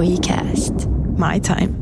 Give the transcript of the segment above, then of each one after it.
WeCast. My time.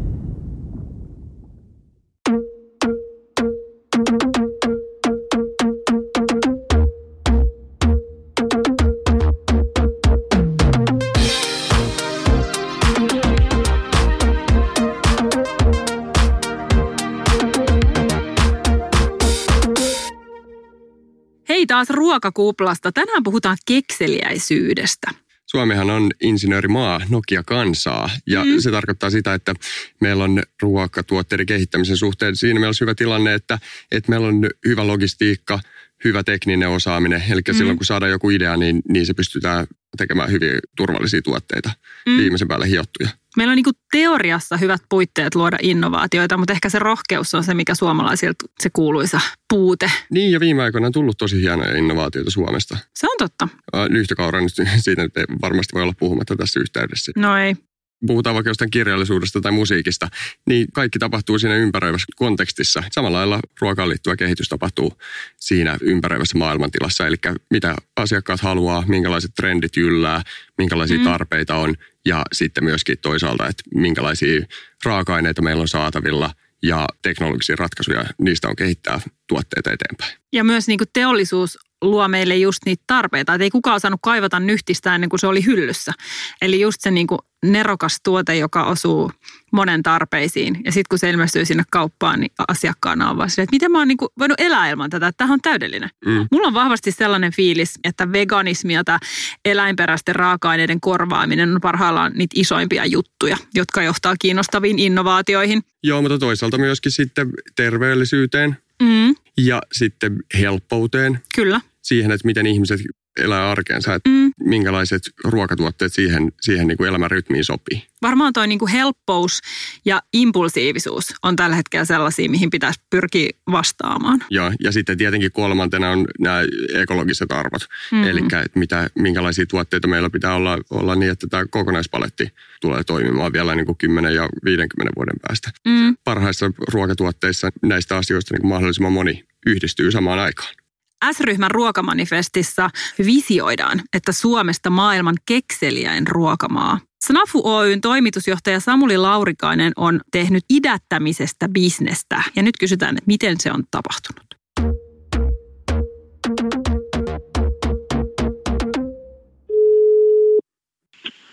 Hei taas ruokakuplasta. Tänään puhutaan kekseliäisyydestä. Suomihan on insinöörimaa, Nokia-kansaa, ja mm. se tarkoittaa sitä, että meillä on ruokatuotteiden kehittämisen suhteen siinä meillä on hyvä tilanne, että, että meillä on hyvä logistiikka, hyvä tekninen osaaminen. Eli mm. silloin kun saadaan joku idea, niin, niin se pystytään tekemään hyvin turvallisia tuotteita, mm. viimeisen päälle hiottuja. Meillä on niin teoriassa hyvät puitteet luoda innovaatioita, mutta ehkä se rohkeus on se, mikä suomalaisilta se kuuluisa puute. Niin, ja viime aikoina on tullut tosi hienoja innovaatioita Suomesta. Se on totta. Nyhtökaura nyt siitä nyt ei varmasti voi olla puhumatta tässä yhteydessä. No ei puhutaan vaikka jostain kirjallisuudesta tai musiikista, niin kaikki tapahtuu siinä ympäröivässä kontekstissa. Samalla lailla ruokaan liittyvä kehitys tapahtuu siinä ympäröivässä maailmantilassa, eli mitä asiakkaat haluaa, minkälaiset trendit yllää, minkälaisia mm. tarpeita on ja sitten myöskin toisaalta, että minkälaisia raaka-aineita meillä on saatavilla ja teknologisia ratkaisuja, niistä on kehittää tuotteita eteenpäin. Ja myös niin kuin teollisuus luo meille just niitä tarpeita. Että ei kukaan osannut kaivata nyhtistä ennen kuin se oli hyllyssä. Eli just se niin kuin nerokas tuote, joka osuu monen tarpeisiin. Ja sitten kun se ilmestyy sinne kauppaan, niin asiakkaana on vaan että miten mä oon niin voinut elää ilman tätä, että tämähän on täydellinen. Mm. Mulla on vahvasti sellainen fiilis, että veganismi ja tämä eläinperäisten raaka-aineiden korvaaminen on parhaillaan niitä isoimpia juttuja, jotka johtaa kiinnostaviin innovaatioihin. Joo, mutta toisaalta myöskin sitten terveellisyyteen mm. ja sitten helppouteen. Kyllä. Siihen, että miten ihmiset elää arkeensa, että mm. minkälaiset ruokatuotteet siihen, siihen niin kuin elämän rytmiin sopii. Varmaan toi niin kuin helppous ja impulsiivisuus on tällä hetkellä sellaisia, mihin pitäisi pyrkiä vastaamaan. Joo, ja sitten tietenkin kolmantena on nämä ekologiset arvot. Mm. Eli mitä, minkälaisia tuotteita meillä pitää olla, olla niin, että tämä kokonaispaletti tulee toimimaan vielä niin kuin 10 ja 50 vuoden päästä. Mm. Parhaissa ruokatuotteissa näistä asioista niin kuin mahdollisimman moni yhdistyy samaan aikaan. S-ryhmän ruokamanifestissa visioidaan, että Suomesta maailman kekseliäin ruokamaa. Snafu Oyn toimitusjohtaja Samuli Laurikainen on tehnyt idättämisestä bisnestä. Ja nyt kysytään, että miten se on tapahtunut.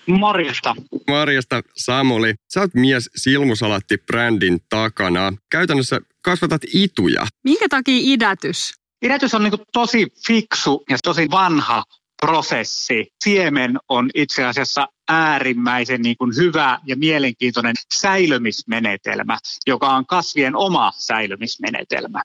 Morjesta. Morjesta Samuli. Sä oot mies Silmusalatti-brändin takana. Käytännössä kasvatat ituja. Minkä takia idätys? Pidätys on niin tosi fiksu ja tosi vanha prosessi. Siemen on itse asiassa äärimmäisen niin kuin hyvä ja mielenkiintoinen säilymismenetelmä, joka on kasvien oma säilymismenetelmä.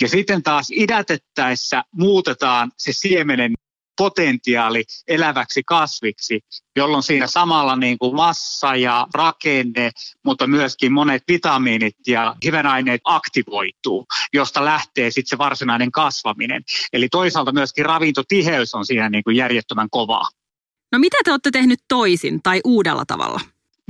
Ja sitten taas idätettäessä muutetaan se siemenen potentiaali eläväksi kasviksi, jolloin siinä samalla niin kuin massa ja rakenne, mutta myöskin monet vitamiinit ja hivenaineet aktivoituu, josta lähtee sitten se varsinainen kasvaminen. Eli toisaalta myöskin ravintotiheys on siinä niin kuin järjettömän kovaa. No mitä te olette tehnyt toisin tai uudella tavalla?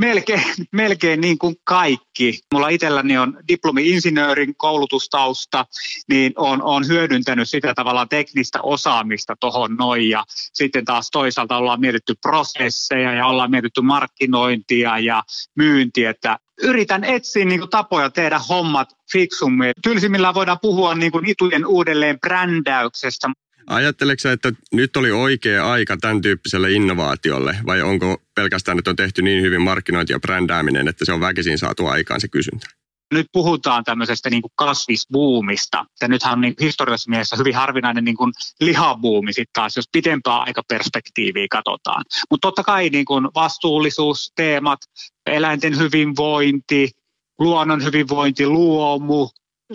Melkein, melkein niin kuin kaikki. Mulla itselläni on diplomi-insinöörin koulutustausta, niin on, on hyödyntänyt sitä tavallaan teknistä osaamista tuohon noin. Ja sitten taas toisaalta ollaan mietitty prosesseja ja ollaan mietitty markkinointia ja myyntiä, että yritän etsiä niin kuin, tapoja tehdä hommat fiksummin. Tylsimmillään voidaan puhua niin kuin, itujen uudelleen brändäyksestä, Ajatteleksä, että nyt oli oikea aika tämän tyyppiselle innovaatiolle vai onko pelkästään, että on tehty niin hyvin markkinointi ja brändääminen, että se on väkisin saatu aikaan se kysyntä? Nyt puhutaan tämmöisestä niin kuin kasvisbuumista. Ja nythän on niin historiallisessa mielessä hyvin harvinainen niin kuin lihabuumi sitten taas, jos pitempää aikaperspektiiviä katsotaan. Mutta totta kai niin kuin vastuullisuusteemat, eläinten hyvinvointi, luonnon hyvinvointi, luomu,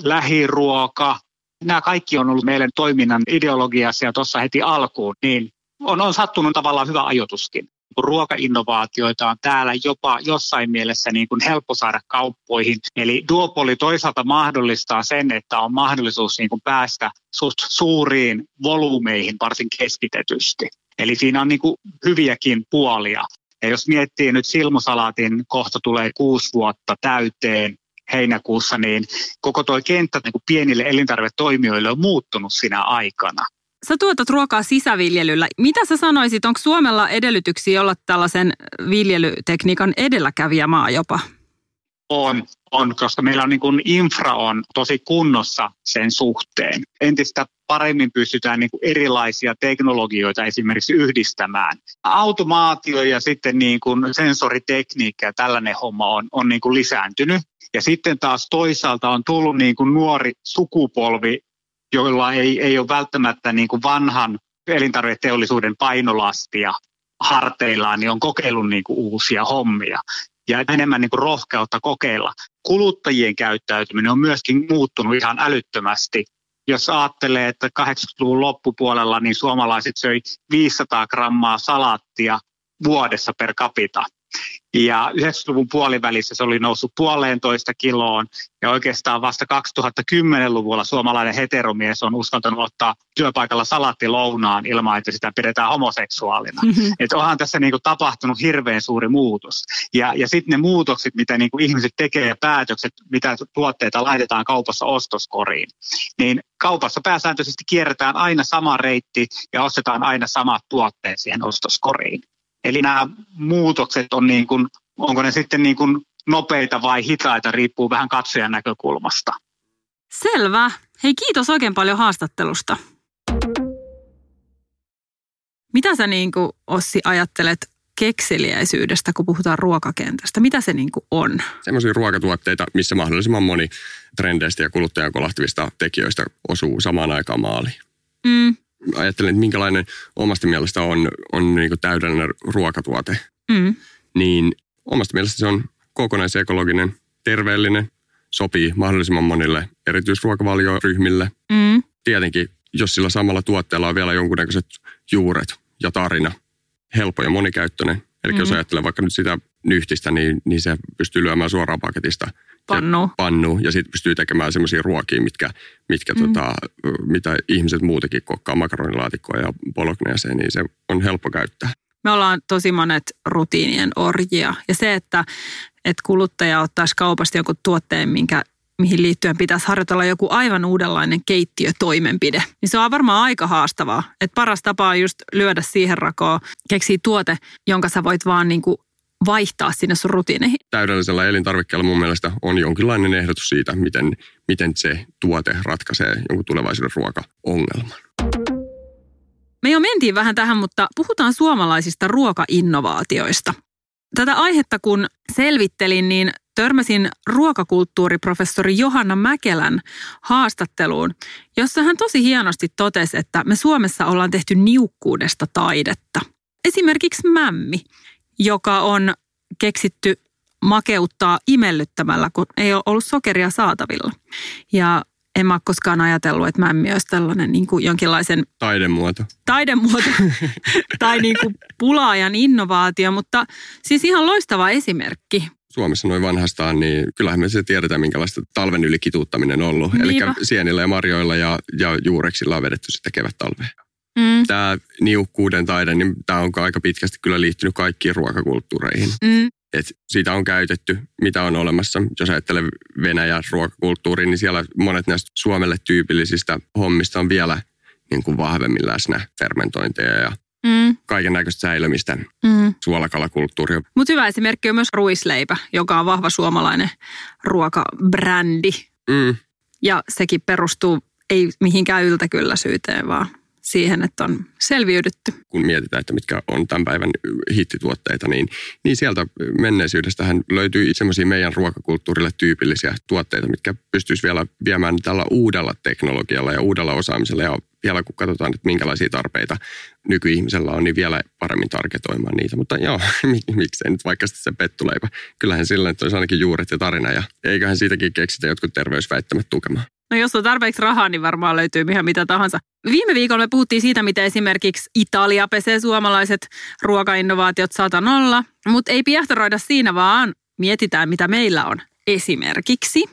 lähiruoka, Nämä kaikki on ollut meidän toiminnan ideologiassa ja tuossa heti alkuun, niin on, on sattunut tavallaan hyvä ajoituskin. Ruokainnovaatioita on täällä jopa jossain mielessä niin kuin helppo saada kauppoihin. Eli duopoli toisaalta mahdollistaa sen, että on mahdollisuus niin kuin päästä suht suuriin volyymeihin varsin keskitetysti. Eli siinä on niin kuin hyviäkin puolia. Ja jos miettii nyt silmusalaatin, kohta tulee kuusi vuotta täyteen, heinäkuussa, niin koko tuo kenttä niin kuin pienille elintarvetoimijoille on muuttunut sinä aikana. Sä tuotat ruokaa sisäviljelyllä. Mitä sä sanoisit, onko Suomella edellytyksiä olla tällaisen viljelytekniikan edelläkävijämaa jopa? On, on, koska meillä on niin kuin infra on tosi kunnossa sen suhteen. Entistä paremmin pystytään niin kuin erilaisia teknologioita esimerkiksi yhdistämään. Automaatio ja sitten niin kuin sensoritekniikka ja tällainen homma on, on niin kuin lisääntynyt. Ja sitten taas toisaalta on tullut niin kuin nuori sukupolvi, joilla ei, ei ole välttämättä niin kuin vanhan elintarviketeollisuuden painolastia harteillaan, niin on kokeillut niin kuin uusia hommia ja enemmän niin kuin rohkeutta kokeilla. Kuluttajien käyttäytyminen on myöskin muuttunut ihan älyttömästi. Jos ajattelee, että 80-luvun loppupuolella niin suomalaiset söi 500 grammaa salaattia vuodessa per capita – ja 90-luvun puolivälissä se oli noussut puoleentoista kiloon ja oikeastaan vasta 2010-luvulla suomalainen heteromies on uskaltanut ottaa työpaikalla salattilounaan ilman, että sitä pidetään homoseksuaalina. Mm-hmm. Että onhan tässä niinku tapahtunut hirveän suuri muutos. Ja, ja sitten ne muutokset, mitä niinku ihmiset tekee ja päätökset, mitä tuotteita laitetaan kaupassa ostoskoriin, niin kaupassa pääsääntöisesti kierretään aina sama reitti ja ostetaan aina samat tuotteet siihen ostoskoriin. Eli nämä muutokset on niin kuin, onko ne sitten niin kuin nopeita vai hitaita, riippuu vähän katsojan näkökulmasta. Selvä. Hei kiitos oikein paljon haastattelusta. Mitä sä niin kuin, Ossi ajattelet kekseliäisyydestä, kun puhutaan ruokakentästä? Mitä se niin kuin on? Sellaisia ruokatuotteita, missä mahdollisimman moni trendeistä ja kuluttajan kolahtivista tekijöistä osuu samaan aikaan maaliin. Mm ajattelen, että minkälainen omasta mielestä on, on niin kuin täydellinen ruokatuote, mm. niin omasta mielestä se on kokonaisekologinen, terveellinen, sopii mahdollisimman monille erityisruokavalioryhmille. Mm. Tietenkin, jos sillä samalla tuotteella on vielä jonkunnäköiset juuret ja tarina, helppo ja monikäyttöinen. Eli mm. jos ajattelee vaikka nyt sitä nyhtistä, niin, niin se pystyy lyömään suoraan paketista – pannu. pannu ja sitten pystyy tekemään semmoisia ruokia, mitkä, mitkä mm. tota, mitä ihmiset muutenkin kokkaa makaronilaatikkoa ja polokneeseen, niin se on helppo käyttää. Me ollaan tosi monet rutiinien orjia ja se, että, että kuluttaja ottaisi kaupasta jonkun tuotteen, minkä mihin liittyen pitäisi harjoitella joku aivan uudenlainen keittiötoimenpide, niin se on varmaan aika haastavaa. Et paras tapa on just lyödä siihen rakoon, keksiä tuote, jonka sä voit vaan niinku vaihtaa sinne sun rutiineihin. Täydellisellä elintarvikkeella mun mielestä on jonkinlainen ehdotus siitä, miten, miten se tuote ratkaisee jonkun tulevaisuuden ruokaongelman. Me jo mentiin vähän tähän, mutta puhutaan suomalaisista ruokainnovaatioista. Tätä aihetta kun selvittelin, niin törmäsin ruokakulttuuriprofessori Johanna Mäkelän haastatteluun, jossa hän tosi hienosti totesi, että me Suomessa ollaan tehty niukkuudesta taidetta. Esimerkiksi mämmi, joka on keksitty makeuttaa imellyttämällä, kun ei ole ollut sokeria saatavilla. Ja en mä ole koskaan ajatellut, että mämmi olisi tällainen niin kuin jonkinlaisen... Taidemuoto. Taidemuoto. tai niin kuin pulaajan innovaatio, mutta siis ihan loistava esimerkki. Suomessa noin vanhastaan, niin kyllähän me se tiedetään, minkälaista talven yli kituuttaminen on ollut. Eli sienillä ja marjoilla ja, ja juureksilla on vedetty sitä kevät-talvea. Mm. Tämä niukkuuden taide, niin tämä on aika pitkästi kyllä liittynyt kaikkiin ruokakulttuureihin. Mm. Et siitä on käytetty, mitä on olemassa. Jos ajattelee Venäjän ruokakulttuuri, niin siellä monet näistä Suomelle tyypillisistä hommista on vielä niin kuin vahvemmin läsnä fermentointeja ja mm. kaiken näköistä säilömistä, mm. suolakalakulttuuri. Mutta hyvä esimerkki on myös ruisleipä, joka on vahva suomalainen ruokabrändi. Mm. Ja sekin perustuu ei mihinkään yltäkylläisyyteen, vaan siihen, että on selviydytty. Kun mietitään, että mitkä on tämän päivän hittituotteita, niin, niin sieltä menneisyydestähän löytyy semmoisia meidän ruokakulttuurille tyypillisiä tuotteita, mitkä pystyisi vielä viemään tällä uudella teknologialla ja uudella osaamisella ja vielä kun katsotaan, että minkälaisia tarpeita nykyihmisellä on, niin vielä paremmin tarketoimaan niitä. Mutta joo, miksei nyt vaikka se pettuleipä. Kyllähän sillä että olisi ainakin juuret ja tarina ja eiköhän siitäkin keksitä jotkut terveysväittämät tukemaan. No jos on tarpeeksi rahaa, niin varmaan löytyy ihan mitä tahansa. Viime viikolla me puhuttiin siitä, miten esimerkiksi Italia pesee suomalaiset ruokainnovaatiot nolla, mutta ei piehtaroida siinä, vaan mietitään, mitä meillä on. Esimerkiksi,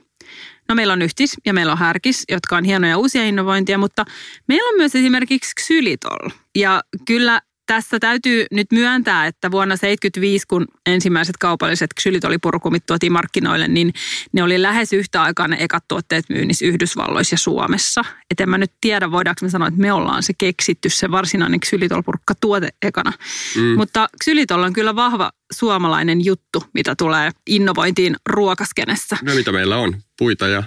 no meillä on yhtis ja meillä on härkis, jotka on hienoja uusia innovointia, mutta meillä on myös esimerkiksi ksylitol. Ja kyllä tässä täytyy nyt myöntää, että vuonna 1975, kun ensimmäiset kaupalliset ksylitolipurkumit tuotiin markkinoille, niin ne oli lähes yhtä aikaa ne ekat tuotteet myynnissä Yhdysvalloissa ja Suomessa. Et en mä nyt tiedä, voidaanko me sanoa, että me ollaan se keksitty, se varsinainen ksylitolpurkka tuote ekana. Mm. Mutta ksylitol on kyllä vahva suomalainen juttu, mitä tulee innovointiin ruokaskenessä. No mitä meillä on? Puita ja...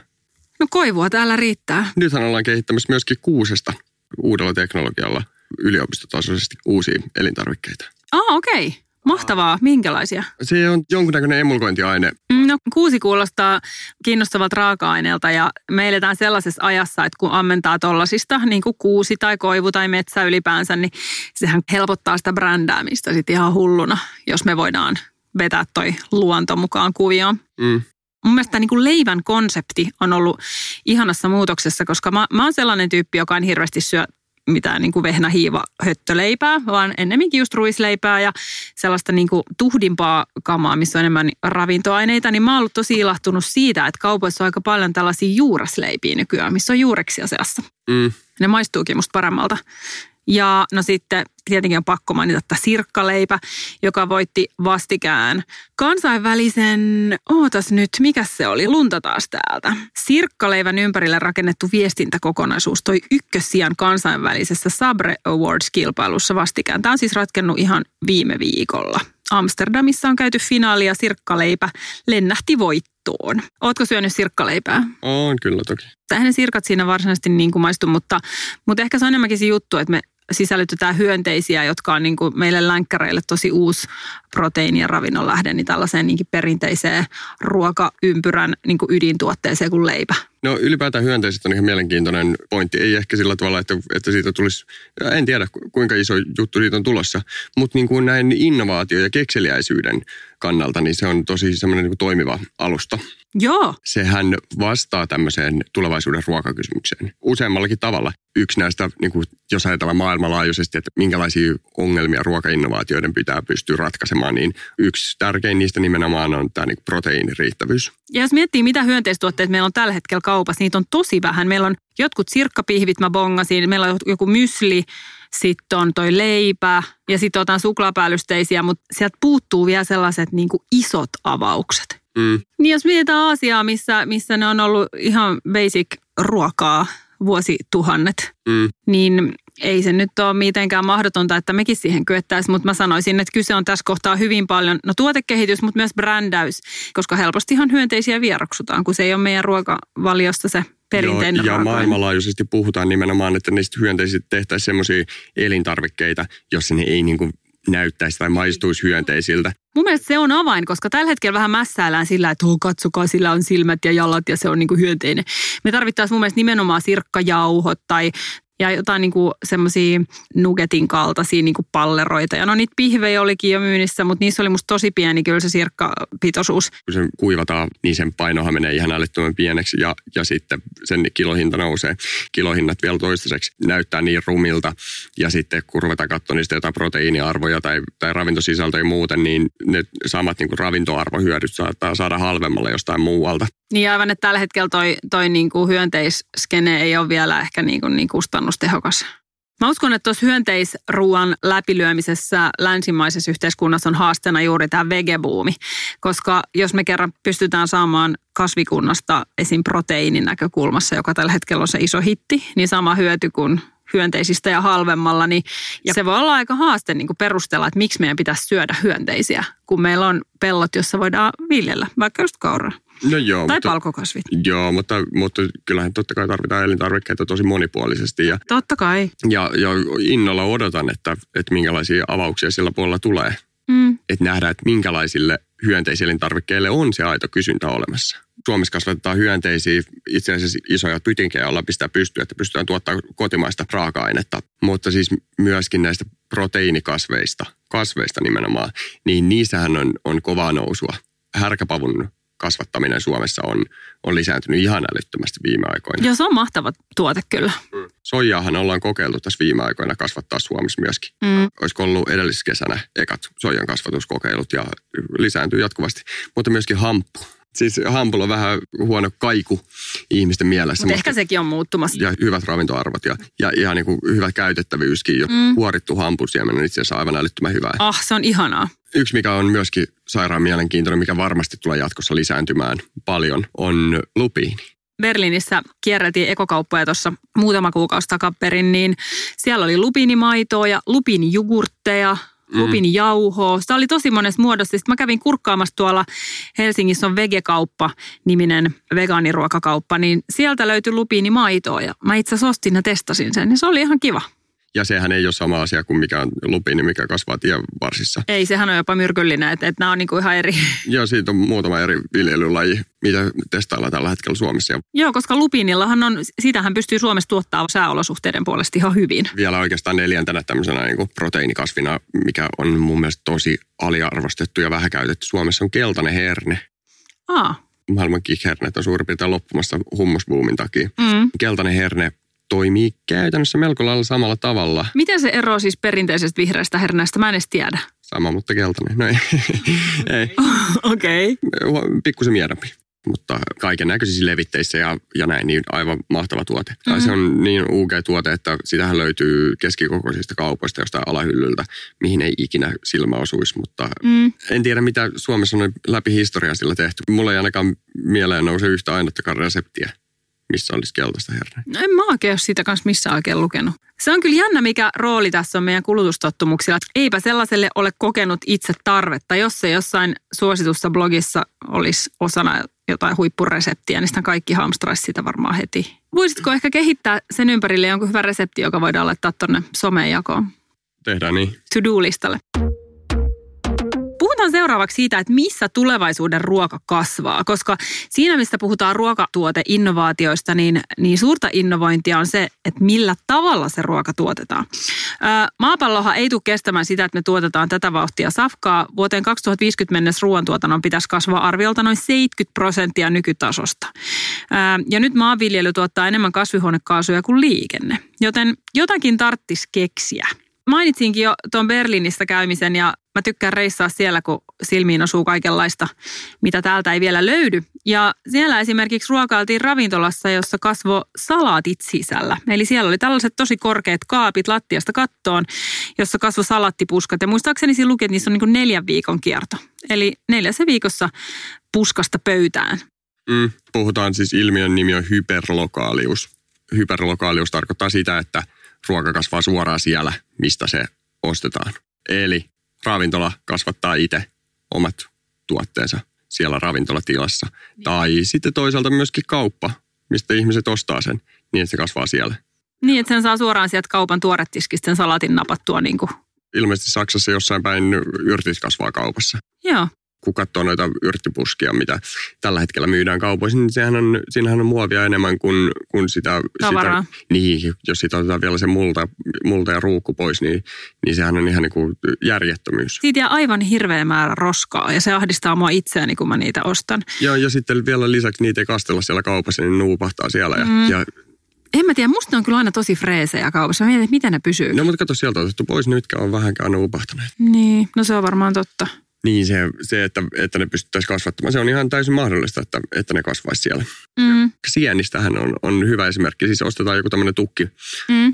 No koivua täällä riittää. Nythän ollaan kehittämässä myöskin kuusesta uudella teknologialla yliopistotasoisesti uusia elintarvikkeita. Ah, okei. Okay. Mahtavaa. Minkälaisia? Se on jonkunnäköinen emulkointiaine. Mm, no kuusi kuulostaa kiinnostavalta raaka-aineelta ja me eletään sellaisessa ajassa, että kun ammentaa tollasista, niin kuin kuusi tai koivu tai metsä ylipäänsä, niin sehän helpottaa sitä brändäämistä sitten ihan hulluna, jos me voidaan vetää toi luonto mukaan kuvioon. Mm. Mun mielestä niin kuin leivän konsepti on ollut ihanassa muutoksessa, koska mä, mä oon sellainen tyyppi, joka en hirveästi syö mitään niin kuin vehnähiiva höttöleipää, vaan ennemminkin just ruisleipää ja sellaista niin kuin tuhdimpaa kamaa, missä on enemmän ravintoaineita, niin mä oon ollut tosi ilahtunut siitä, että kaupoissa on aika paljon tällaisia juurasleipiä nykyään, missä on juureksia seassa. Mm. Ne maistuukin musta paremmalta. Ja no sitten tietenkin on pakko mainita että sirkkaleipä, joka voitti vastikään kansainvälisen, ootas nyt, mikä se oli, lunta taas täältä. Sirkkaleivän ympärille rakennettu viestintäkokonaisuus toi ykkössijan kansainvälisessä Sabre Awards-kilpailussa vastikään. Tämä on siis ratkennut ihan viime viikolla. Amsterdamissa on käyty finaali ja sirkkaleipä lennähti voittoon. Ootko syönyt sirkkaleipää? On kyllä toki. Tähän sirkat siinä varsinaisesti niin kuin maistu, mutta, mutta ehkä se on enemmänkin se juttu, että me sisällytetään hyönteisiä, jotka on niin kuin meille länkkäreille tosi uusi proteiini- ja ravinnon lähde, niin tällaiseen niin perinteiseen ruokaympyrän niin kuin ydintuotteeseen kuin leipä. No ylipäätään hyönteiset on ihan mielenkiintoinen pointti. Ei ehkä sillä tavalla, että, että siitä tulisi, en tiedä kuinka iso juttu siitä on tulossa, mutta niin kuin näin innovaatio- ja kekseliäisyyden kannalta, niin se on tosi semmoinen niin toimiva alusta. Joo. Sehän vastaa tämmöiseen tulevaisuuden ruokakysymykseen useammallakin tavalla. Yksi näistä, niin kuin, jos ajatellaan maailmanlaajuisesti, että minkälaisia ongelmia ruokainnovaatioiden pitää pystyä ratkaisemaan, niin yksi tärkein niistä nimenomaan on tämä niin proteiiniriittävyys. Ja jos miettii, mitä hyönteistuotteita meillä on tällä hetkellä kaupassa, niitä on tosi vähän. Meillä on jotkut sirkkapihvit, mä bongasin, meillä on joku mysli, sitten on toi leipä ja sitten otan suklaapäällysteisiä, mutta sieltä puuttuu vielä sellaiset niin kuin isot avaukset. Mm. Niin jos mietitään Aasiaa, missä, missä ne on ollut ihan basic ruokaa vuosituhannet, mm. niin ei se nyt ole mitenkään mahdotonta, että mekin siihen kyettäisiin, mutta mä sanoisin, että kyse on tässä kohtaa hyvin paljon, no tuotekehitys, mutta myös brändäys, koska helpostihan hyönteisiä vieroksutaan, kun se ei ole meidän ruokavaliosta se perinteinen Joo, Ja maailmanlaajuisesti puhutaan nimenomaan, että niistä hyönteisistä tehtäisiin sellaisia elintarvikkeita, jossa ne ei niin kuin näyttäisi tai maistuisi hyönteisiltä. Mun mielestä se on avain, koska tällä hetkellä vähän mässäillään sillä, että oh, katsokaa, sillä on silmät ja jalat ja se on niin kuin hyönteinen. Me tarvittaisiin mun mielestä nimenomaan sirkkajauhot tai, ja jotain niin semmoisia nugetin kaltaisia niin kuin palleroita. Ja no niitä pihvejä olikin jo myynnissä, mutta niissä oli musta tosi pieni kyllä se sirkkapitoisuus. Kun se kuivataan, niin sen painohan menee ihan älyttömän pieneksi ja, ja sitten sen kilohinta nousee. Kilohinnat vielä toistaiseksi näyttää niin rumilta ja sitten kun ruvetaan katsomaan niistä jotain proteiiniarvoja tai, tai ravintosisältöjä muuten, niin ne samat niin kuin ravintoarvohyödyt saattaa saada halvemmalla jostain muualta. Niin aivan, että tällä hetkellä toi, toi niin kuin hyönteisskene ei ole vielä ehkä niin, kuin niin kustannustehokas. Mä uskon, että tuossa hyönteisruuan läpilyömisessä länsimaisessa yhteiskunnassa on haasteena juuri tämä vegebuumi, koska jos me kerran pystytään saamaan kasvikunnasta esim. proteiinin näkökulmassa, joka tällä hetkellä on se iso hitti, niin sama hyöty kuin hyönteisistä ja halvemmalla, niin ja se voi olla aika haaste niin kuin perustella, että miksi meidän pitäisi syödä hyönteisiä, kun meillä on pellot, jossa voidaan viljellä, vaikka just kauraa. No joo, tai mutta, palkokasvit. Joo, mutta, mutta kyllähän totta kai tarvitaan elintarvikkeita tosi monipuolisesti. Ja, totta kai. Ja, ja innolla odotan, että, että minkälaisia avauksia sillä puolella tulee. Mm. Että nähdään, että minkälaisille hyönteiselintarvikkeille on se aito kysyntä olemassa. Suomessa kasvatetaan hyönteisiä, itse asiassa isoja pytinkejä, joilla pistää pystyä, että pystytään tuottamaan kotimaista raaka-ainetta. Mutta siis myöskin näistä proteiinikasveista, kasveista nimenomaan, niin niissähän on, on kovaa nousua. Härkäpavun kasvattaminen Suomessa on, on lisääntynyt ihan älyttömästi viime aikoina. Joo, se on mahtava tuote kyllä. Mm. Soijaahan ollaan kokeiltu tässä viime aikoina kasvattaa Suomessa myöskin. Mm. Olisiko ollut edelliskesänä ekat soijan kasvatuskokeilut ja lisääntyy jatkuvasti. Mutta myöskin hamppu. Siis hampulla on vähän huono kaiku ihmisten mielessä. Mutta ehkä sekin on muuttumassa. Ja hyvät ravintoarvot ja, ja ihan niin kuin hyvä käytettävyyskin. Jo mm. Huorittu hampusiemen on itse asiassa aivan älyttömän hyvä. Ah, se on ihanaa. Yksi, mikä on myöskin sairaan mielenkiintoinen, mikä varmasti tulee jatkossa lisääntymään paljon, on lupiini. Berliinissä kierreltiin ekokauppoja tuossa muutama kuukausi takaperin, niin siellä oli lupiinimaitoa ja lupiinijugurtteja, mm. lupiinijauhoa. Sitä oli tosi monessa muodossa. Sitten mä kävin kurkkaamassa tuolla Helsingissä on Vegekauppa-niminen vegaaniruokakauppa, niin sieltä löytyi lupiinimaitoa ja mä itse asiassa ostin ja testasin sen ja se oli ihan kiva. Ja sehän ei ole sama asia kuin mikä on lupiini, mikä kasvaa tien varsissa. Ei, sehän on jopa myrkyllinen, että, että nämä on niinku ihan eri. Joo, siitä on muutama eri viljelylaji, mitä testaillaan tällä hetkellä Suomessa. Joo, koska lupiinillahan on, sitähän pystyy Suomessa tuottaa sääolosuhteiden puolesta ihan hyvin. Vielä oikeastaan neljäntenä tämmöisenä niin kuin proteiinikasvina, mikä on mun mielestä tosi aliarvostettu ja vähän käytetty Suomessa, on keltainen herne. Aa. Maailman kikhernet on suurin piirtein loppumassa hummusbuumin takia. Mm. Keltainen herne toimii käytännössä melko lailla samalla tavalla. Miten se eroaa siis perinteisestä vihreästä herneestä? Mä en edes tiedä. Sama, mutta keltainen. No ei. ei. Okei. Okay. Pikkusen miedompi. Mutta kaiken näköisissä levitteissä ja, ja näin, niin aivan mahtava tuote. Mm-hmm. Tai se on niin UG-tuote, että sitähän löytyy keskikokoisista kaupoista jostain alahyllyltä, mihin ei ikinä silmä osuisi. Mutta mm. en tiedä, mitä Suomessa on läpi historiaa sillä tehty. Mulla ei ainakaan mieleen nouse yhtä ainuttakaan reseptiä missä olisi keltaista herneä. No en mä oikein ole siitä kanssa missään oikein lukenut. Se on kyllä jännä, mikä rooli tässä on meidän kulutustottumuksilla. Eipä sellaiselle ole kokenut itse tarvetta. Jos se jossain suositussa blogissa olisi osana jotain huippureseptiä, niin sitä kaikki hamstraisi sitä varmaan heti. Voisitko ehkä kehittää sen ympärille jonkun hyvän resepti, joka voidaan laittaa tuonne someen jakoon? Tehdään niin. To-do-listalle. Puhutaan seuraavaksi siitä, että missä tulevaisuuden ruoka kasvaa, koska siinä, mistä puhutaan ruokatuoteinnovaatioista, niin, niin suurta innovointia on se, että millä tavalla se ruoka tuotetaan. maapallohan ei tule kestämään sitä, että me tuotetaan tätä vauhtia safkaa. Vuoteen 2050 mennessä ruoantuotannon pitäisi kasvaa arviolta noin 70 prosenttia nykytasosta. ja nyt maanviljely tuottaa enemmän kasvihuonekaasuja kuin liikenne, joten jotakin tarttisi keksiä mainitsinkin jo tuon Berliinistä käymisen ja Mä tykkään reissaa siellä, kun silmiin osuu kaikenlaista, mitä täältä ei vielä löydy. Ja siellä esimerkiksi ruokailtiin ravintolassa, jossa kasvo salaatit sisällä. Eli siellä oli tällaiset tosi korkeat kaapit lattiasta kattoon, jossa kasvo salattipuskat. Ja muistaakseni siinä luki, että niissä on niin neljän viikon kierto. Eli neljässä viikossa puskasta pöytään. Mm, puhutaan siis ilmiön nimi on hyperlokaalius. Hyperlokaalius tarkoittaa sitä, että ruoka kasvaa suoraan siellä, mistä se ostetaan. Eli ravintola kasvattaa itse omat tuotteensa siellä ravintolatilassa. Niin. Tai sitten toisaalta myöskin kauppa, mistä ihmiset ostaa sen, niin että se kasvaa siellä. Niin, että sen saa suoraan sieltä kaupan tuoretiskistä sen salatin napattua niin kuin. Ilmeisesti Saksassa jossain päin yrtit kasvaa kaupassa. Joo kun katsoo noita yrttipuskia, mitä tällä hetkellä myydään kaupoissa, niin sehän on, siinähän on muovia enemmän kuin, kuin sitä, Tavaraa. sitä... Niin, jos siitä otetaan vielä se multa, multa ja ruukku pois, niin, niin sehän on ihan niin kuin järjettömyys. Siitä jää aivan hirveä määrä roskaa ja se ahdistaa mua itseäni, kun mä niitä ostan. Joo, ja sitten vielä lisäksi niitä ei kastella siellä kaupassa, niin nuupahtaa siellä. Ja, mm. ja en mä tiedä, musta on kyllä aina tosi freesejä kaupassa. Mä mietin, että miten ne pysyy. No mutta kato, sieltä on otettu pois, nytkä on vähänkään nuupahtaneet. Niin, no se on varmaan totta. Niin se, se että, että ne pystyttäisiin kasvattamaan, se on ihan täysin mahdollista, että, että ne kasvaisi siellä. Mm. Sienistähän on, on hyvä esimerkki. Siis ostetaan joku tämmöinen tukki. Mm.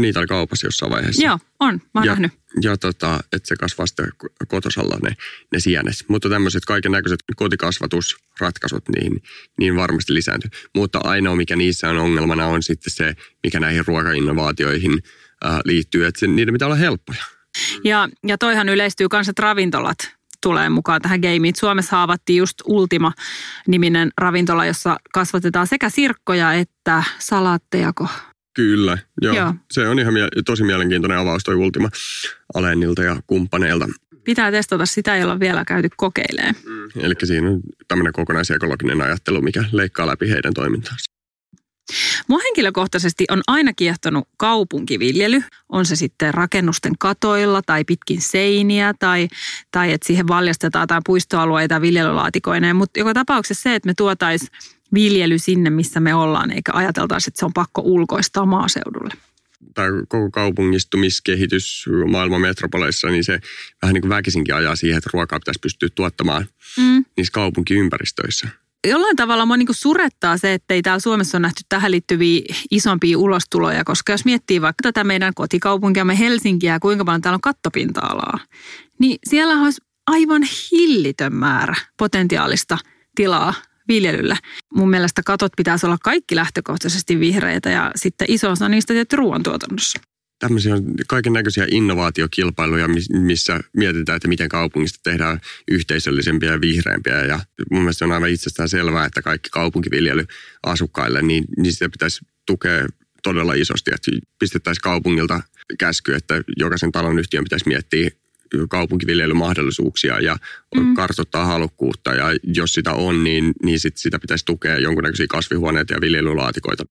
Niitä oli kaupassa jossain vaiheessa. Joo, on. Mä oon ja, nähnyt. Ja tota, että se kasvaa sitten kotosalla ne, ne sienet. Mutta tämmöiset kaiken näköiset kotikasvatusratkaisut, niin, niin varmasti lisääntyy. Mutta ainoa, mikä niissä on ongelmana, on sitten se, mikä näihin ruokainnovaatioihin äh, liittyy, että se, niiden pitää olla helppoja. Ja, ja toihan yleistyy myös, että ravintolat tulee mukaan tähän gameen. Suomessa haavattiin just Ultima-niminen ravintola, jossa kasvatetaan sekä sirkkoja että salaattejako. Kyllä, joo. joo. Se on ihan mie- tosi mielenkiintoinen avaus toi Ultima Alennilta ja kumppaneilta. Pitää testata, sitä ei olla vielä käyty kokeilemaan. Mm. Eli siinä on tämmöinen kokonaisekologinen ajattelu, mikä leikkaa läpi heidän toimintaansa. Mua henkilökohtaisesti on aina kiehtonut kaupunkiviljely, on se sitten rakennusten katoilla tai pitkin seiniä tai, tai että siihen valjastetaan tai puistoalueita viljelylaatikoineen, mutta joka tapauksessa se, että me tuotaisiin viljely sinne, missä me ollaan, eikä ajateltaisi, että se on pakko ulkoistaa maaseudulle. tämä koko kaupungistumiskehitys maailman metropoleissa, niin se vähän niin kuin väkisinkin ajaa siihen, että ruokaa pitäisi pystyä tuottamaan mm. niissä kaupunkiympäristöissä jollain tavalla mua niin surettaa se, että ei täällä Suomessa ole nähty tähän liittyviä isompia ulostuloja, koska jos miettii vaikka tätä meidän kotikaupunkiamme Helsinkiä, kuinka paljon täällä on kattopinta-alaa, niin siellä olisi aivan hillitön määrä potentiaalista tilaa viljelylle. Mun mielestä katot pitäisi olla kaikki lähtökohtaisesti vihreitä ja sitten iso osa niistä tietty ruoantuotannossa tämmöisiä kaiken näköisiä innovaatiokilpailuja, missä mietitään, että miten kaupungista tehdään yhteisöllisempiä ja vihreämpiä. Ja mun mielestä on aivan itsestään selvää, että kaikki kaupunkiviljely asukkaille, niin, niin sitä pitäisi tukea todella isosti, että pistettäisiin kaupungilta käsky, että jokaisen talon yhtiön pitäisi miettiä kaupunkiviljelymahdollisuuksia ja mm. kartoittaa halukkuutta. Ja jos sitä on, niin, niin sit sitä pitäisi tukea jonkunnäköisiä kasvihuoneita ja viljelylaatikoita.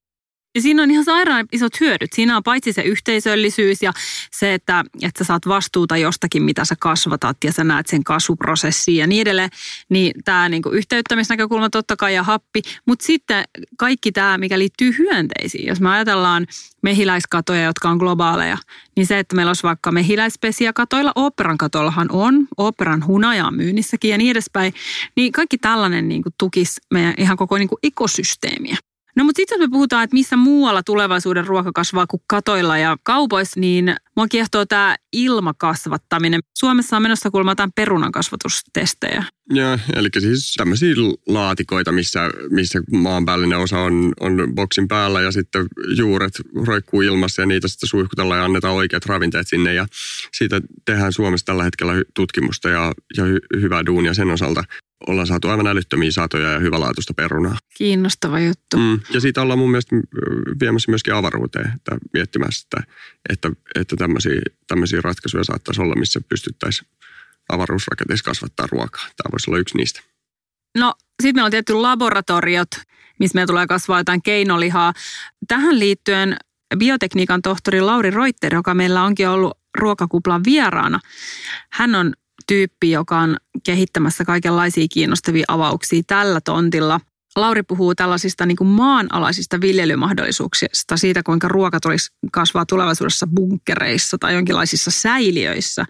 Ja siinä on ihan sairaan isot hyödyt. Siinä on paitsi se yhteisöllisyys ja se, että, että sä saat vastuuta jostakin, mitä sä kasvatat ja sä näet sen kasvuprosessin ja niin edelleen. Niin tämä niinku yhteyttämisnäkökulma totta kai ja happi. Mutta sitten kaikki tämä, mikä liittyy hyönteisiin. Jos me ajatellaan mehiläiskatoja, jotka on globaaleja, niin se, että meillä olisi vaikka mehiläispesiä katoilla, operan katoillahan on, operan hunaja on myynnissäkin ja niin edespäin, niin kaikki tällainen niin kuin tukisi meidän ihan koko niin kuin ekosysteemiä. No mutta sitten jos me puhutaan, että missä muualla tulevaisuuden ruoka kasvaa kuin katoilla ja kaupoissa, niin mua kiehtoo tämä ilmakasvattaminen. Suomessa on menossa kuulemma jotain perunan kasvatustestejä. Joo, eli siis tämmöisiä laatikoita, missä, missä maanpäällinen osa on, on boksin päällä ja sitten juuret roikkuu ilmassa ja niitä sitten suihkutellaan ja annetaan oikeat ravinteet sinne. Ja siitä tehdään Suomessa tällä hetkellä tutkimusta ja, ja hy, hyvää duunia sen osalta ollaan saatu aivan älyttömiä satoja ja hyvälaatuista perunaa. Kiinnostava juttu. Mm. Ja siitä ollaan mun mielestä viemässä myöskin avaruuteen, että miettimässä sitä, että, että tämmöisiä, tämmöisiä ratkaisuja saattaisi olla, missä pystyttäisiin avaruusrakenteissa kasvattaa ruokaa. Tämä voisi olla yksi niistä. No sitten meillä on tietty laboratoriot, missä meillä tulee kasvaa jotain keinolihaa. Tähän liittyen biotekniikan tohtori Lauri Reuter, joka meillä onkin ollut ruokakuplan vieraana. Hän on tyyppi, joka on kehittämässä kaikenlaisia kiinnostavia avauksia tällä tontilla. Lauri puhuu tällaisista niin kuin maanalaisista viljelymahdollisuuksista, siitä kuinka ruoka tulisi kasvaa tulevaisuudessa bunkkereissa tai jonkinlaisissa säiliöissä.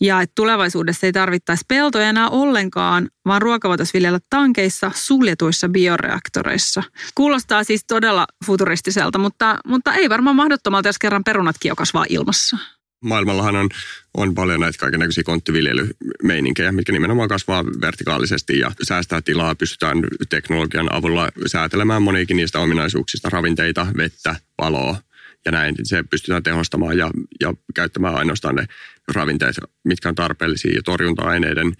Ja että tulevaisuudessa ei tarvittaisi peltoja enää ollenkaan, vaan ruoka voitaisiin viljellä tankeissa, suljetuissa bioreaktoreissa. Kuulostaa siis todella futuristiselta, mutta, mutta ei varmaan mahdottomalta, jos kerran perunatkin jo kasvaa ilmassa maailmallahan on, on paljon näitä kaikenlaisia konttiviljelymeininkejä, mitkä nimenomaan kasvaa vertikaalisesti ja säästää tilaa. Pystytään teknologian avulla säätelemään moniakin niistä ominaisuuksista, ravinteita, vettä, valoa ja näin. Se pystytään tehostamaan ja, ja käyttämään ainoastaan ne ravinteet, mitkä on tarpeellisia ja torjunta-aineiden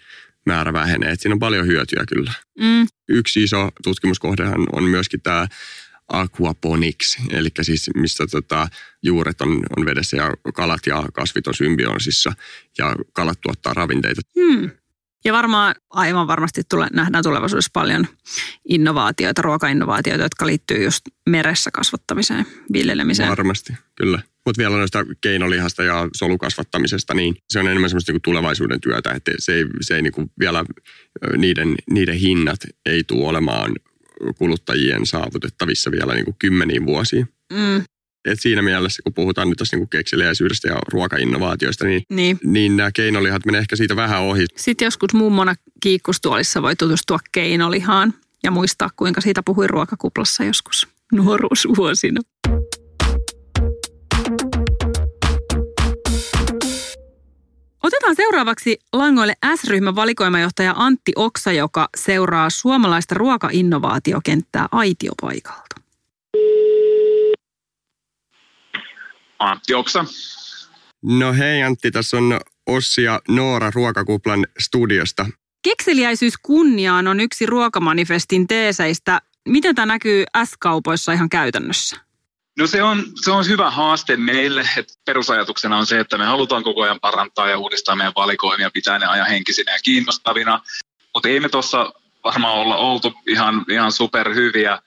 määrä vähenee. Et siinä on paljon hyötyä kyllä. Mm. Yksi iso tutkimuskohdehan on myöskin tämä aquaponics, eli siis missä tota, juuret on, on vedessä ja kalat ja kasvit on symbioosissa ja kalat tuottaa ravinteita. Hmm. Ja varmaan, aivan varmasti tule, nähdään tulevaisuudessa paljon innovaatioita, ruokainnovaatioita, jotka liittyy just meressä kasvattamiseen, viljelemiseen. Varmasti, kyllä. Mutta vielä noista keinolihasta ja solukasvattamisesta, niin se on enemmän semmoista niinku tulevaisuuden työtä, että se ei, se ei niinku vielä, niiden, niiden hinnat ei tule olemaan kuluttajien saavutettavissa vielä niin kuin kymmeniin vuosiin. Mm. Et siinä mielessä, kun puhutaan nyt tässä niin kekseliäisyydestä ja ruokainnovaatioista, niin, niin. niin nämä keinolihat menee ehkä siitä vähän ohi. Sitten joskus mummona kiikkustuolissa voi tutustua keinolihaan ja muistaa, kuinka siitä puhui ruokakuplassa joskus nuoruusvuosina. Otetaan seuraavaksi langoille S-ryhmän valikoimajohtaja Antti Oksa, joka seuraa suomalaista ruokainnovaatiokenttää aitiopaikalta. Antti Oksa. No hei Antti, tässä on Ossi ja Noora Ruokakuplan studiosta. Kekseliäisyys kunniaan on yksi ruokamanifestin teeseistä. Miten tämä näkyy S-kaupoissa ihan käytännössä? No se on, se on hyvä haaste meille, että perusajatuksena on se, että me halutaan koko ajan parantaa ja uudistaa meidän valikoimia, pitää ne ajan henkisinä ja kiinnostavina, mutta ei me tuossa varmaan olla oltu ihan, ihan superhyviä.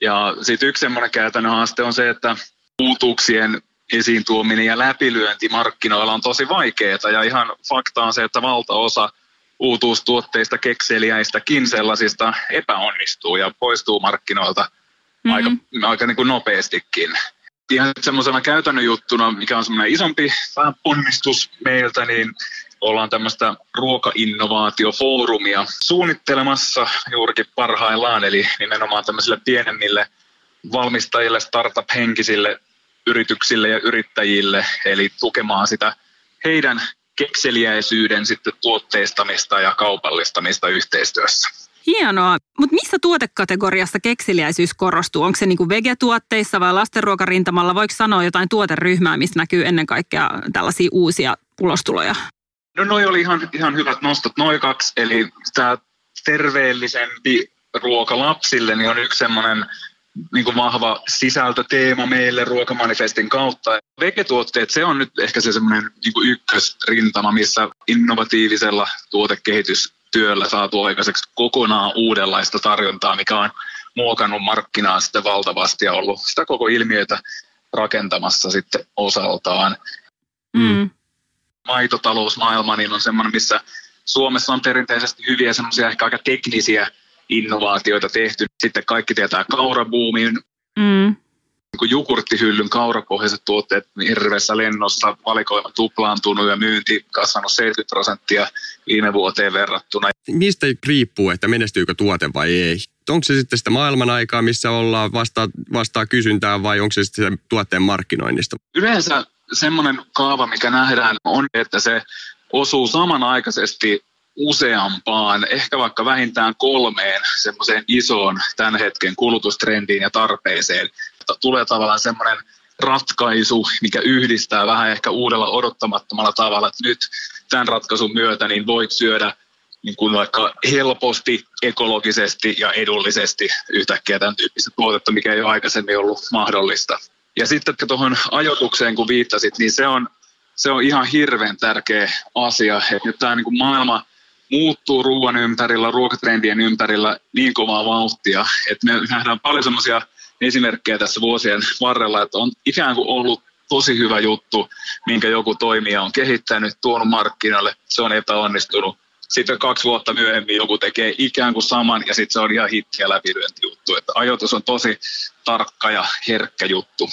Ja sitten yksi semmoinen käytännön haaste on se, että uutuuksien esiin tuominen ja läpilyönti markkinoilla on tosi vaikeaa ja ihan fakta on se, että valtaosa uutuustuotteista, kekseliäistäkin sellaisista epäonnistuu ja poistuu markkinoilta – mm-hmm. aika, aika niin kuin nopeastikin. ihan semmoisena käytännön juttuna, mikä on semmoinen isompi ponnistus meiltä, niin ollaan tämmöistä ruokainnovaatiofoorumia suunnittelemassa juurikin parhaillaan, eli nimenomaan tämmöisille pienemmille valmistajille, startup-henkisille yrityksille ja yrittäjille, eli tukemaan sitä heidän kekseliäisyyden sitten tuotteistamista ja kaupallistamista yhteistyössä. Hienoa. Mutta missä tuotekategoriassa kekseliäisyys korostuu? Onko se niinku vegetuotteissa vai lastenruokarintamalla? Voiko sanoa jotain tuoteryhmää, missä näkyy ennen kaikkea tällaisia uusia ulostuloja? No noi oli ihan, ihan hyvät nostot, noin kaksi. Eli tämä terveellisempi ruoka lapsille niin on yksi semmoinen niin kuin vahva sisältöteema meille ruokamanifestin kautta. Vegetuotteet, se on nyt ehkä se semmoinen niin ykkösrintama, missä innovatiivisella tuotekehitystyöllä saatu aikaiseksi kokonaan uudenlaista tarjontaa, mikä on muokannut markkinaa sitten valtavasti ja ollut sitä koko ilmiötä rakentamassa sitten osaltaan. Mm. Maitotalousmaailma niin on semmoinen, missä Suomessa on perinteisesti hyviä semmoisia ehkä aika teknisiä innovaatioita tehty. Sitten kaikki tietää kaurabuumin, mm. Niin jukurttihyllyn kaurapohjaiset tuotteet hirveässä lennossa, valikoima tuplaantunut ja myynti kasvanut 70 prosenttia viime vuoteen verrattuna. Mistä riippuu, että menestyykö tuote vai ei? Onko se sitten sitä maailman aikaa, missä ollaan vastaa, vastaa kysyntää vai onko se sitten tuotteen markkinoinnista? Yleensä semmoinen kaava, mikä nähdään, on, että se osuu samanaikaisesti useampaan, ehkä vaikka vähintään kolmeen semmoiseen isoon tämän hetken kulutustrendiin ja tarpeeseen. Tulee tavallaan semmoinen ratkaisu, mikä yhdistää vähän ehkä uudella odottamattomalla tavalla, että nyt tämän ratkaisun myötä niin voit syödä niin kuin vaikka helposti, ekologisesti ja edullisesti yhtäkkiä tämän tyyppistä tuotetta, mikä ei ole aikaisemmin ollut mahdollista. Ja sitten tuohon ajotukseen, kun viittasit, niin se on, se on ihan hirveän tärkeä asia, että nyt tämä niin kuin maailma – muuttuu ruoan ympärillä, ruokatrendien ympärillä niin kovaa vauhtia, että me nähdään paljon sellaisia esimerkkejä tässä vuosien varrella, että on ikään kuin ollut tosi hyvä juttu, minkä joku toimija on kehittänyt, tuonut markkinoille, se on epäonnistunut. Sitten kaksi vuotta myöhemmin joku tekee ikään kuin saman ja sitten se on ihan hitti ja läpilyönti Että ajoitus on tosi tarkka ja herkkä juttu.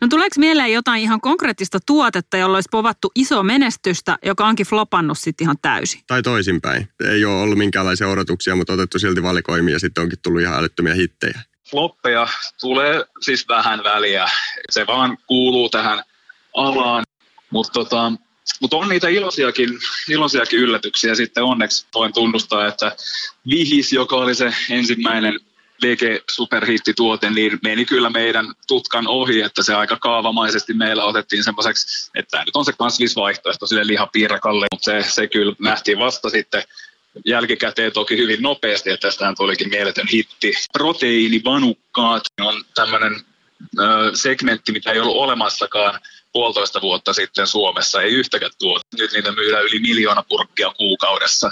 No tuleeko mieleen jotain ihan konkreettista tuotetta, jolla olisi povattu iso menestystä, joka onkin flopannut sitten ihan täysin? Tai toisinpäin. Ei ole ollut minkäänlaisia odotuksia, mutta otettu silti valikoimia ja sitten onkin tullut ihan älyttömiä hittejä. Floppeja tulee siis vähän väliä. Se vaan kuuluu tähän alaan. Mutta tota, mutta on niitä iloisiakin, iloisiakin yllätyksiä sitten onneksi voin tunnustaa, että Vihis, joka oli se ensimmäinen VG superhittituote, niin meni kyllä meidän tutkan ohi, että se aika kaavamaisesti meillä otettiin semmoiseksi, että nyt on se kasvisvaihtoehto sille lihapiirakalle, mutta se, se kyllä nähtiin vasta sitten jälkikäteen toki hyvin nopeasti, että tästähän tulikin mieletön hitti. Proteiinivanukkaat on tämmöinen segmentti, mitä ei ollut olemassakaan puolitoista vuotta sitten Suomessa, ei yhtäkään tuota. Nyt niitä myydään yli miljoona purkkia kuukaudessa.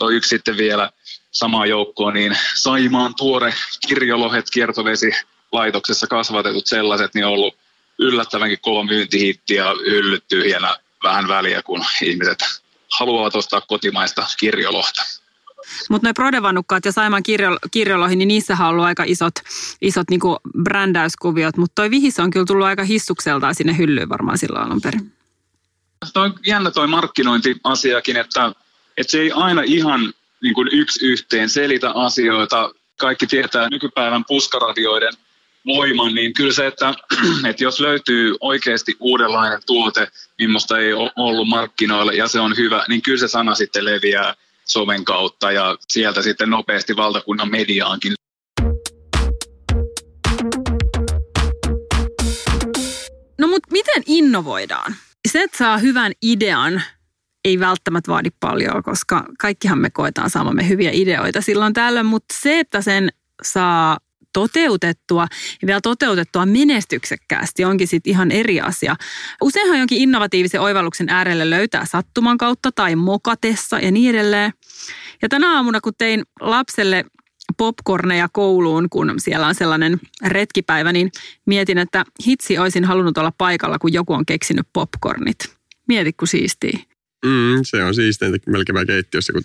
No yksi sitten vielä samaan joukkoon, niin Saimaan tuore kirjolohet kiertovesi laitoksessa kasvatetut sellaiset, niin on ollut yllättävänkin kova myyntihitti ja hyllyt tyhjänä vähän väliä, kun ihmiset haluavat ostaa kotimaista kirjolohta. Mutta noin prodevannukkaat ja Saimaan kirjo, kirjolohi, niin niissä on ollut aika isot, isot niinku brändäyskuviot, mutta toi vihis on kyllä tullut aika hissukseltaan sinne hyllyyn varmaan silloin alun perin. Toi on jännä toi markkinointiasiakin, että, että se ei aina ihan niin kuin yksi yhteen selitä asioita. Kaikki tietää nykypäivän puskaradioiden voiman, niin kyllä se, että, että jos löytyy oikeasti uudenlainen tuote, millaista ei ole ollut markkinoilla ja se on hyvä, niin kyllä se sana sitten leviää somen kautta ja sieltä sitten nopeasti valtakunnan mediaankin. No mutta miten innovoidaan? Se, että saa hyvän idean, ei välttämättä vaadi paljon, koska kaikkihan me koetaan saamamme hyviä ideoita silloin tällöin, mutta se, että sen saa toteutettua ja vielä toteutettua menestyksekkäästi onkin sitten ihan eri asia. Useinhan jonkin innovatiivisen oivalluksen äärelle löytää sattuman kautta tai mokatessa ja niin edelleen. Ja tänä aamuna, kun tein lapselle popcorneja kouluun, kun siellä on sellainen retkipäivä, niin mietin, että hitsi olisin halunnut olla paikalla, kun joku on keksinyt popcornit. Mieti, kun siistii. Mm, se on siisteintä melkein keittiössä, kun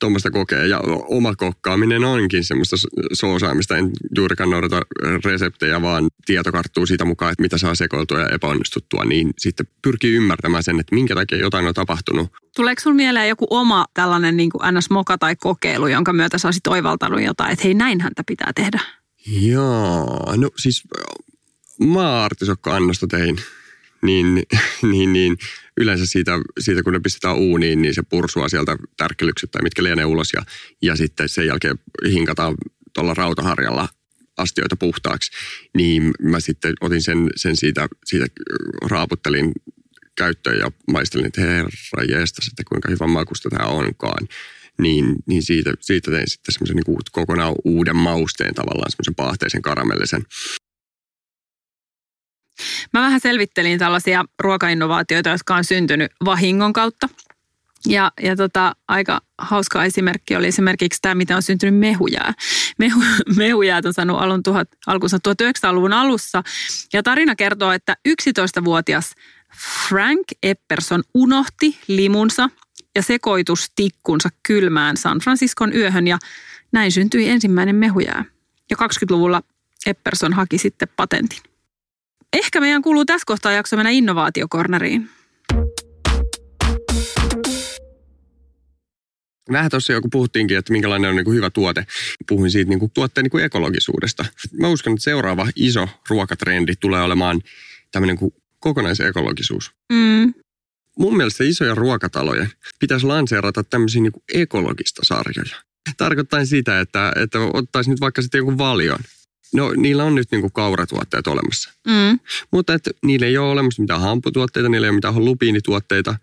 tuommoista kokee. Ja oma kokkaaminen onkin semmoista soosaamista. En juurikaan noudata reseptejä, vaan tieto karttuu siitä mukaan, että mitä saa sekoiltua ja epäonnistuttua. Niin sitten pyrkii ymmärtämään sen, että minkä takia jotain on tapahtunut. Tuleeko sinulla mieleen joku oma tällainen niin kuin ns-moka tai kokeilu, jonka myötä sä olisit oivaltanut jotain, että hei näin häntä pitää tehdä? Joo, no siis maa-artisokka-annosta tein niin, niin, niin yleensä siitä, siitä, kun ne pistetään uuniin, niin se pursua sieltä tärkkelykset tai mitkä lienee ulos ja, ja sitten sen jälkeen hinkataan tuolla rautaharjalla astioita puhtaaksi, niin mä sitten otin sen, sen siitä, siitä raaputtelin käyttöön ja maistelin, että herra jeesta sitten kuinka hyvän makusta tämä onkaan. Niin, niin siitä, siitä tein sitten semmoisen niin kokonaan uuden mausteen tavallaan, semmoisen paahteisen karamellisen. Mä vähän selvittelin tällaisia ruokainnovaatioita, jotka on syntynyt vahingon kautta. Ja, ja tota, aika hauska esimerkki oli esimerkiksi tämä, mitä on syntynyt mehujää. Mehu, mehujäät on saanut alun tuhat, alkunsa 1900-luvun alussa. Ja tarina kertoo, että 11-vuotias Frank Epperson unohti limunsa ja sekoitustikkunsa kylmään San Franciscon yöhön ja näin syntyi ensimmäinen mehujää. Ja 20-luvulla Epperson haki sitten patentin. Ehkä meidän kuuluu tässä kohtaa jakso mennä innovaatiokorneriin. Vähän tuossa jo, kun puhuttiinkin, että minkälainen on niin kuin hyvä tuote. Puhuin siitä niin kuin tuotteen niin kuin ekologisuudesta. Mä uskon, että seuraava iso ruokatrendi tulee olemaan tämmöinen kuin kokonaisekologisuus. Mm. Mun mielestä isoja ruokataloja pitäisi lanseerata tämmöisiä niin kuin ekologista sarjoja. Tarkoittain sitä, että, että ottaisi nyt vaikka sitten jonkun valion – No niillä on nyt niinku kauratuotteet olemassa. Mm. Mutta että niillä ei ole olemassa mitään hamputuotteita, niillä ei ole mitään lupiinituotteita.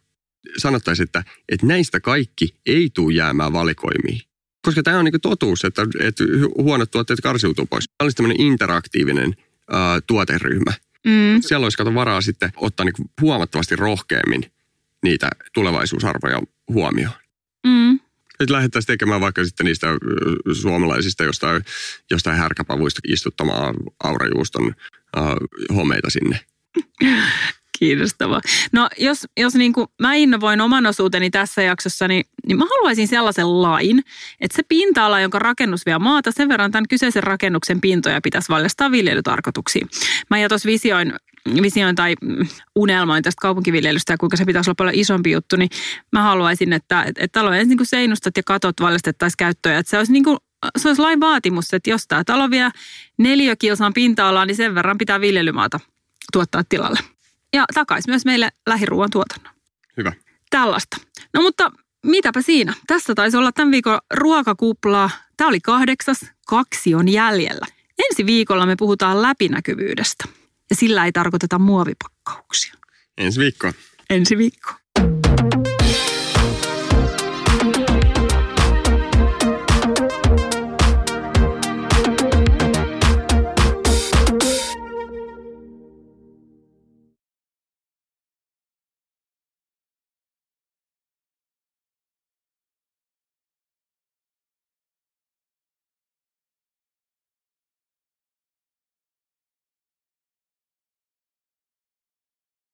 Sanottaisiin, että, että näistä kaikki ei tule jäämään valikoimiin. Koska tämä on niinku totuus, että, että huonot tuotteet karsiutuu pois. Tämä olisi tämmöinen interaktiivinen ää, tuoteryhmä. Mm. Siellä olisi kato varaa sitten ottaa niinku huomattavasti rohkeammin niitä tulevaisuusarvoja huomioon. Mm. Että lähdettäisiin tekemään vaikka sitten niistä suomalaisista jostain, jostain härkäpavuista istuttamaan aurajuuston uh, homeita sinne. Kiinnostavaa. No jos, jos niin kuin mä innovoin oman osuuteni tässä jaksossa, niin, niin mä haluaisin sellaisen lain, että se pinta-ala, jonka rakennus vie maata, sen verran tämän kyseisen rakennuksen pintoja pitäisi valjastaa viljelytarkoituksiin. Mä jo tuossa visioin visioin tai unelmoin tästä kaupunkiviljelystä ja kuinka se pitäisi olla paljon isompi juttu, niin mä haluaisin, että, että, talo ensin niin seinustat ja katot valjastettaisiin käyttöön. Että se olisi niin kuin, se olisi lain vaatimus, että jos tämä talo vie neliökilsan pinta-alaa, niin sen verran pitää viljelymaata tuottaa tilalle. Ja takaisin myös meille lähiruuan tuotannon. Hyvä. Tällaista. No mutta mitäpä siinä. Tässä taisi olla tämän viikon ruokakuplaa. Tämä oli kahdeksas, kaksi on jäljellä. Ensi viikolla me puhutaan läpinäkyvyydestä. Ja sillä ei tarkoiteta muovipakkauksia. Ensi viikko. Ensi viikko.